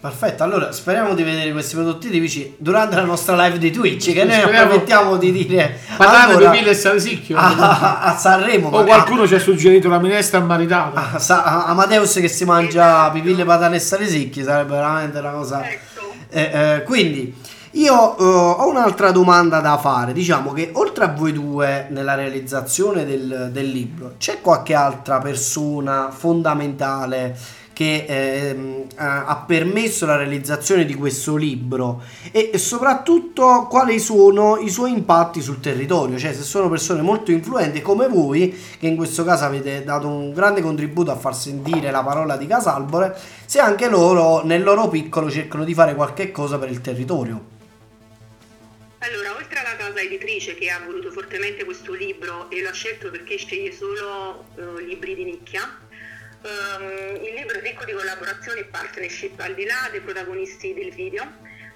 Perfetto. Allora, speriamo di vedere questi prodotti tipici durante la nostra live di Twitch. Che noi Speriamo- approfittiamo di dire Parlare allora, di Pille e Salsicchio. a, a Sanremo. o magari- qualcuno ci ha suggerito la minestra maritata. a Sa- a- Amadeus che si mangia pipille, patane e salsicchi sarebbe veramente una cosa. Ecco. Eh, eh, quindi io eh, ho un'altra domanda da fare. Diciamo che oltre a voi due nella realizzazione del, del libro, c'è qualche altra persona fondamentale che ehm, ha permesso la realizzazione di questo libro e soprattutto quali sono i suoi impatti sul territorio, cioè se sono persone molto influenti come voi, che in questo caso avete dato un grande contributo a far sentire la parola di Casalbore, se anche loro nel loro piccolo cercano di fare qualche cosa per il territorio. Allora, oltre alla casa editrice che ha voluto fortemente questo libro e l'ha scelto perché sceglie solo eh, libri di nicchia, ehm, il libro è ricco di collaborazioni e partnership al di là dei protagonisti del video,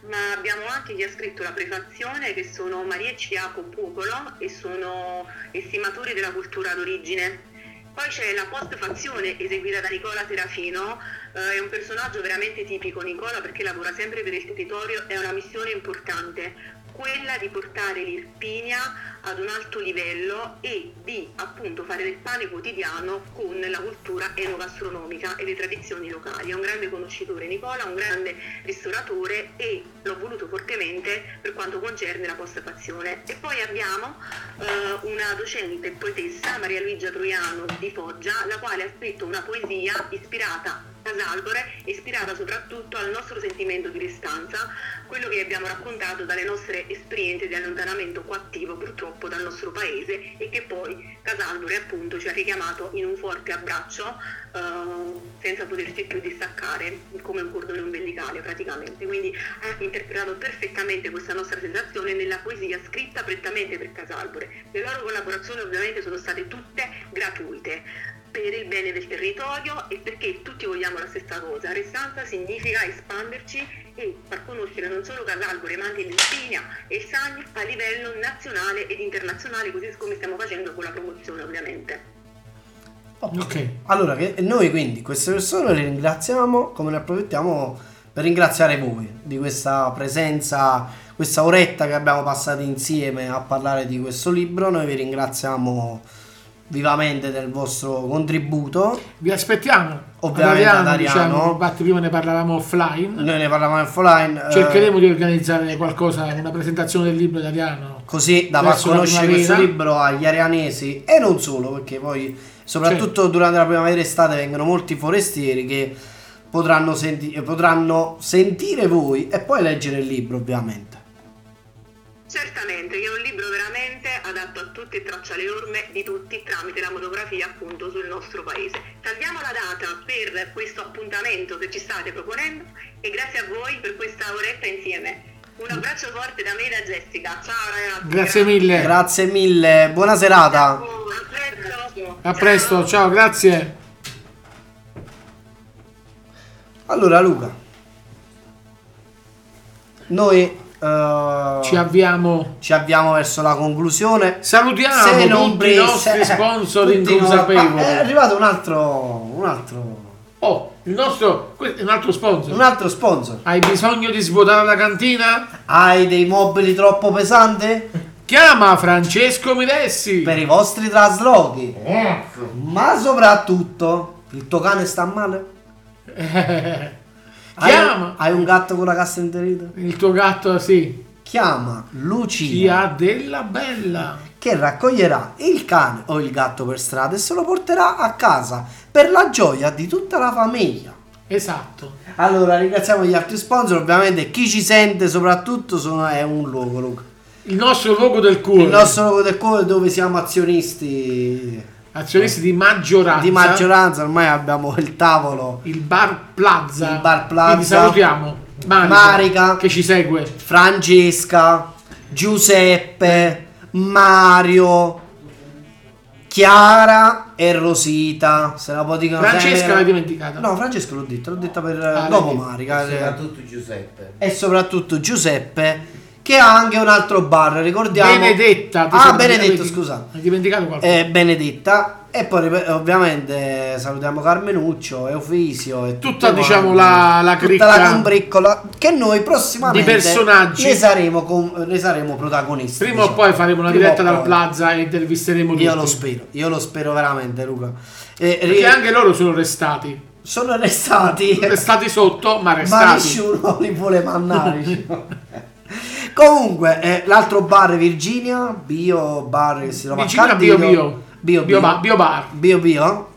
ma abbiamo anche chi ha scritto la prefazione che sono Maria e Ciaco Pupolo e sono estimatori della cultura d'origine. Poi c'è la postfazione eseguita da Nicola Serafino, eh, è un personaggio veramente tipico Nicola perché lavora sempre per il territorio, è una missione importante, quella di portare l'Irpinia ad un alto livello e di appunto fare del pane quotidiano con la cultura enogastronomica e le tradizioni locali. È un grande conoscitore Nicola, un grande ristoratore e l'ho voluto fortemente per quanto concerne la postfazione. E poi abbiamo eh, una docente poetessa, Maria Luigia Troiano di Foggia, la quale ha scritto una poesia ispirata Casalbore, ispirata soprattutto al nostro sentimento di distanza, quello che abbiamo raccontato dalle nostre esperienze di allontanamento coattivo purtroppo dal nostro paese e che poi Casalbore appunto ci ha richiamato in un forte abbraccio eh, senza potersi più distaccare come un cordone ombelicale praticamente. Quindi ha interpretato perfettamente questa nostra sensazione nella poesia scritta prettamente per Casalbore. Le loro collaborazioni ovviamente sono state tutte gratuite per il bene del territorio e perché tutti vogliamo la stessa cosa. Restanza significa espanderci e far conoscere non solo Casalbore ma anche l'Irpinia e il Sagno a livello nazionale ed internazionale, così come stiamo facendo con la promozione ovviamente. Ok. Allora, che noi quindi queste persone le ringraziamo, come ne approfittiamo per ringraziare voi di questa presenza, questa oretta che abbiamo passato insieme a parlare di questo libro. Noi vi ringraziamo vivamente del vostro contributo. Vi aspettiamo. Ovviamente Ad Ariano. diciamo, infatti prima ne parlavamo offline. Noi ne parlavamo offline. eh, Cercheremo di organizzare qualcosa, una presentazione del libro italiano. così da far conoscere questo libro agli arianesi e non solo, perché poi soprattutto durante la primavera e estate vengono molti forestieri che potranno, senti- potranno sentire voi e poi leggere il libro ovviamente. Certamente, che è un libro veramente adatto a tutti e traccia le orme di tutti tramite la fotografia appunto sul nostro paese. Salviamo la data per questo appuntamento che ci state proponendo e grazie a voi per questa oretta insieme. Un abbraccio forte da me e da Jessica. Ciao ragazzi. Grazie mille. Grazie mille, buona serata. A presto. A presto, ciao, grazie. Allora Luca, noi eh, Ci avviamo. ci avviamo verso la conclusione. Salutiamo Se non tutti i nostri sponsor inconsapevoli. Ah, è arrivato un altro, un altro, Oh, il nostro, questo è un altro sponsor. un altro sponsor. Hai bisogno di svuotare la cantina? Hai dei mobili troppo pesanti Chiama Francesco Milessi. per i vostri traslochi? Ma soprattutto, il tuo cane sta male? (laughs) Hai, Chiama hai un gatto con la cassa interita? il tuo gatto, sì. Chiama Chi Lucia ha della bella. che raccoglierà il cane o il gatto per strada e se lo porterà a casa per la gioia di tutta la famiglia. Esatto. Allora, ringraziamo gli altri sponsor, ovviamente chi ci sente soprattutto sono- è un luogo, Luca. Il nostro logo del cuore. Il nostro logo del cuore dove siamo azionisti Azionisti di maggioranza. di maggioranza, ormai abbiamo il tavolo Il bar Plaza. Il bar Plaza. Quindi salutiamo. Marica, Marica. Che ci segue. Francesca, Giuseppe, Mario, Chiara e Rosita. Se la può dire Francesca l'hai dimenticata. No, Francesca l'ho detto, l'ho detta per Ah, dopo Marica. eh, Soprattutto Giuseppe. E soprattutto Giuseppe, che ha anche un altro bar, ricordiamo. Benedetta. Ah, Benedetto, scusa. Hai dimenticato qualcosa? Eh, Benedetta. E poi ovviamente salutiamo Carmenuccio, Eufisio e Tutta, diciamo, la- la Tutta cricca la combriccola che noi prossimamente di personaggi. ne saremo, com- ne saremo protagonisti. Prima o diciamo. poi faremo una Prima diretta o dal. Plaza e intervisteremo tutti. Io lo spero, io lo spero veramente Luca. E, ri- Perché anche loro sono restati. sono restati, Restati sotto, ma ma restati. nessuno li vuole mandare. (laughs) Comunque, eh, l'altro bar Virginia, Bio Bar che si trova Vicino a a Bio. Bio. Bio Bio, Bio. Ba- Bio Bar. Bio Bio,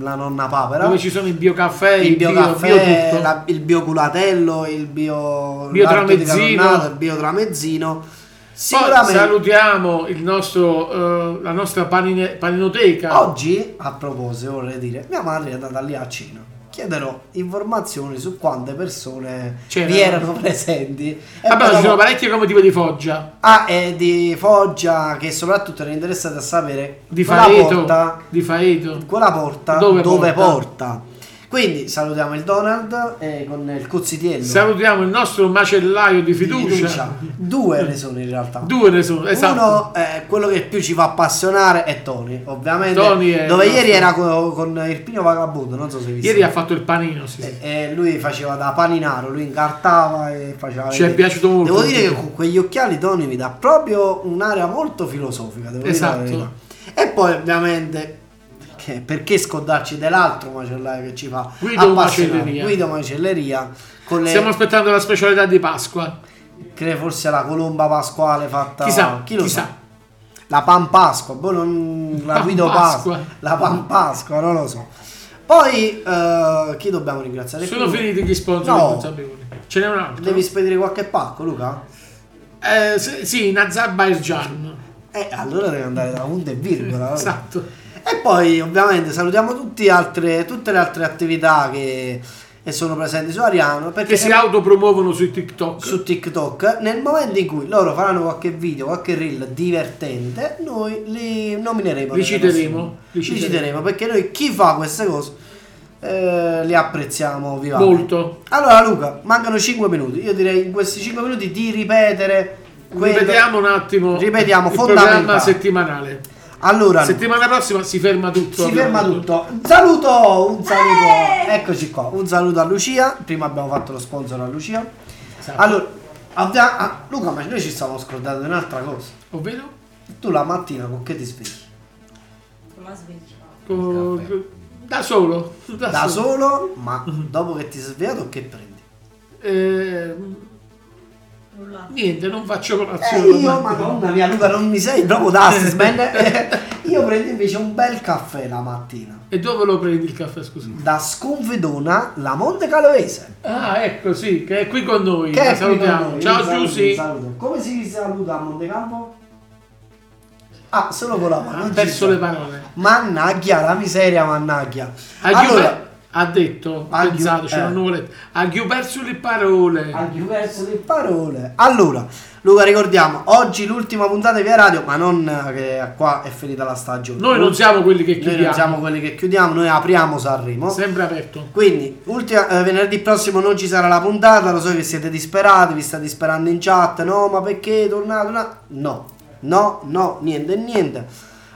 la nonna Papera. Dove ci sono i biocaffè, il bio bio, caffè, bio la- il bio culatello, il bio Bio tramezzino. il bio tramezzino. Poi Sicuramente salutiamo il nostro, eh, la nostra panine- paninoteca. oggi, a proposito, vorrei dire, mia madre è andata lì a cena. Chiederò informazioni su quante persone C'erano. vi erano presenti. E Vabbè, ci sono parecchie comitive di Foggia. Ah, e di Foggia che soprattutto erano interessati a sapere Di quella Faeto. porta, Di Faeto. quella porta Dove dove, porta? porta. Quindi salutiamo il Donald eh, con il cozzitiello. Salutiamo il nostro macellaio di di fiducia. Due (laughs) ne sono in realtà. Due ne sono, esatto. Uno, eh, quello che più ci fa appassionare è Tony, ovviamente. Tony dove ieri nostro- era co- con, il Pino Vagabondo, non so se visto. Ieri ha fatto il panino, sì. E, e lui faceva da paninaro, lui incartava e faceva. Ci è piaciuto molto. Devo dire che con quegli occhiali Tony mi dà proprio un'area molto filosofica. Devo Esatto. dire la verità. E poi, ovviamente, che- perché scodarci dell'altro macellaio che ci fa Guido? Macelleria. Guido Macelleria. Le, Stiamo aspettando la specialità di Pasqua. che forse la colomba pasquale fatta. Chissà, chi lo chissà. sa? La Pan Pasqua, boh, non, la Pan Guido Pasqua. Pasqua, la Pan Pasqua, non lo so. Poi eh, chi dobbiamo ringraziare? Sono più? finiti gli sponsor No. consapevoli. Ce n'è un altro? Devi spedire qualche pacco, Luca? Eh, sì, in Azerbaijan. Eh, allora devi andare da punto e virgola. Esatto. E poi ovviamente salutiamo tutti altre, tutte le altre attività che, sono presenti su Ariano. Perché Che si autopromuovono su TikTok. su TikTok nel momento in cui loro faranno qualche video, qualche reel divertente, noi li nomineremo. Li citeremo, li Li citeremo. citeremo perché noi chi fa queste cose eh, li apprezziamo vivamente. Molto. Allora Luca, mancano 5 minuti. Io direi in questi 5 minuti di ripetere quello- Ripetiamo un attimo Ripetiamo, il programma settimanale. Allora Settimana prossima si ferma tutto. si ferma tutto. Un saluto, un saluto. Eccoci qua. Un saluto a Lucia. Prima abbiamo fatto lo sponsor a Lucia. Esatto. Allora, abbia- ah, Luca, ma noi ci stiamo scordando di un'altra cosa. Ovvero? Tu la mattina con che ti svegli? Con- Da solo. Da, Da solo. solo, ma dopo che ti sei svegliato che prendi? Eh, niente, non faccio Eh, colazione. io, domani. madonna mia, Luca, non mi sei proprio d'assisman. (laughs) (laughs) Eh, io prendo invece un bel caffè la mattina. E dove lo prendi il caffè, scusa? Da Sconfedona, la Monte Calovese. Ah, ecco, sì, che è qui con noi. Che salutiamo. noi. Ciao saluto. Come si saluta a Monte Campo? Ah, solo con la mano. Ha perso le parole. Mannaggia, la miseria, mannaggia. Allora, ha detto, Ha chiu- pensateci, eh. non volete. Ha chiu perso le parole. ha perso le parole. Allora, Luca, ricordiamo, oggi l'ultima puntata Via Radio, ma non che qua è finita la stagione. Noi non siamo quelli che Noi chiudiamo. non siamo quelli che chiudiamo, noi apriamo Sanremo. Sempre aperto. Quindi, ultima- eh, venerdì prossimo non ci sarà la puntata, lo so che siete disperati, vi state disperando in chat, no, ma perché è tornato? No, no, no, no, niente, niente.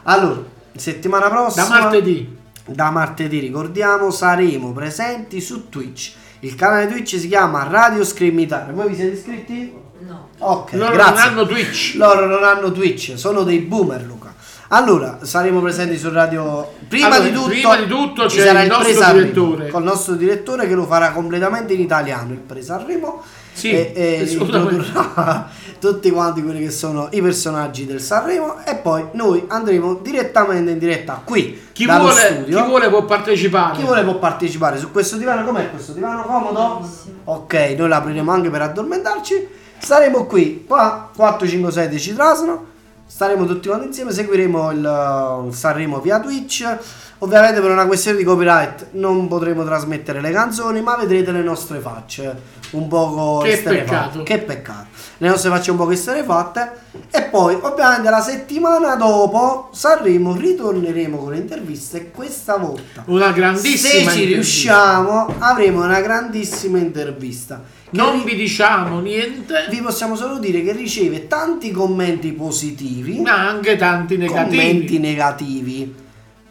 Allora, settimana prossima... Da martedì. Da martedì, ricordiamo, saremo presenti su Twitch. Il canale Twitch si chiama Radio Scream Italia. Voi vi siete iscritti? No. Ok, Loro grazie. non hanno Twitch. Loro non hanno Twitch, sono dei boomer, Luca. Allora, saremo presenti su radio. Prima Allora, di tutto, prima di tutto ci c'è sarà il nostro pre-Sanremo, direttore. Col nostro direttore che lo farà completamente in italiano il pre-Sanremo. Sì, e, e introdurrà tutti quanti quelli che sono i personaggi del Sanremo. E poi noi andremo direttamente in diretta qui Chi dallo vuole, studio. chi vuole può partecipare. Chi vuole può partecipare su questo divano. Com'è questo divano comodo? Ok, noi l'apriremo anche per addormentarci. Staremo qui, qua 4, 5, 6 10 trasno. Staremo tutti quanti insieme, seguiremo il, il Sanremo via Twitch. Ovviamente per una questione di copyright non potremo trasmettere le canzoni, ma vedrete le nostre facce un poco Che peccato. Che peccato. Le nostre facce un po' esterrefatte. E poi, ovviamente, la settimana dopo Sanremo ritorneremo con le interviste. Questa volta Una grandissima se ci riusciamo avremo una grandissima intervista Non vi diciamo niente, vi possiamo solo dire che riceve tanti commenti positivi ma anche tanti negativi. commenti negativi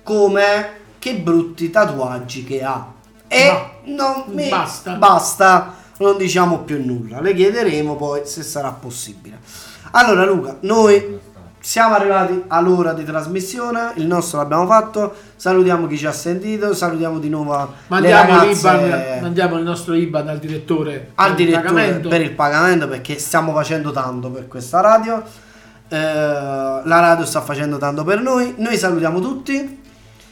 come che brutti tatuaggi che ha e non mi- Basta. basta non diciamo più nulla le chiederemo poi se sarà possibile allora Luca noi siamo arrivati all'ora di trasmissione il nostro l'abbiamo fatto salutiamo chi ci ha sentito salutiamo di nuovo Mandiamo, ragazze l'Iban, mandiamo il nostro IBAN al direttore al per il direttore pagamento. per il pagamento perché stiamo facendo tanto per questa radio. Eh, la radio sta facendo tanto per noi. Noi salutiamo tutti.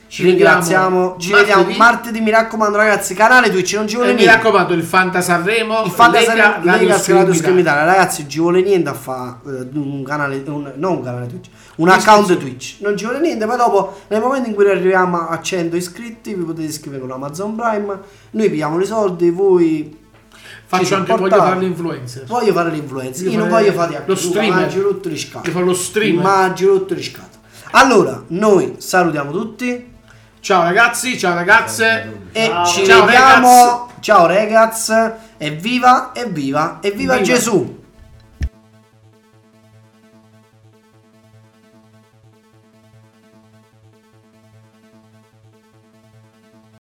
Ci ringraziamo. Ci vediamo martedì. Mi raccomando, ragazzi. Canale Twitch non ci vuole E mi niente. raccomando, il Fanta Sanremo, Il Fantasy Lega Radio Lega Italia. Italia. Ragazzi, ci vuole niente a fare un canale, un- non un canale Twitch, un account Twitch. Non ci vuole niente. Poi dopo, nel momento in cui arriviamo a 100 iscritti, vi potete iscrivere con Amazon Prime. Noi pigliamo i soldi, voi. Faccio ci anche, voglio fare l'influencer. Voglio fare l'influencer. Voglio Io non voglio fare lo streamer. Mangio tutto riscatto. Voglio fare lo streamer. Allora, noi salutiamo tutti. Ciao ragazzi, ciao ragazze. E Ciao. ci Ciao, vediamo. Ciao ragazzi. Evviva, evviva, evviva Viva. Gesù.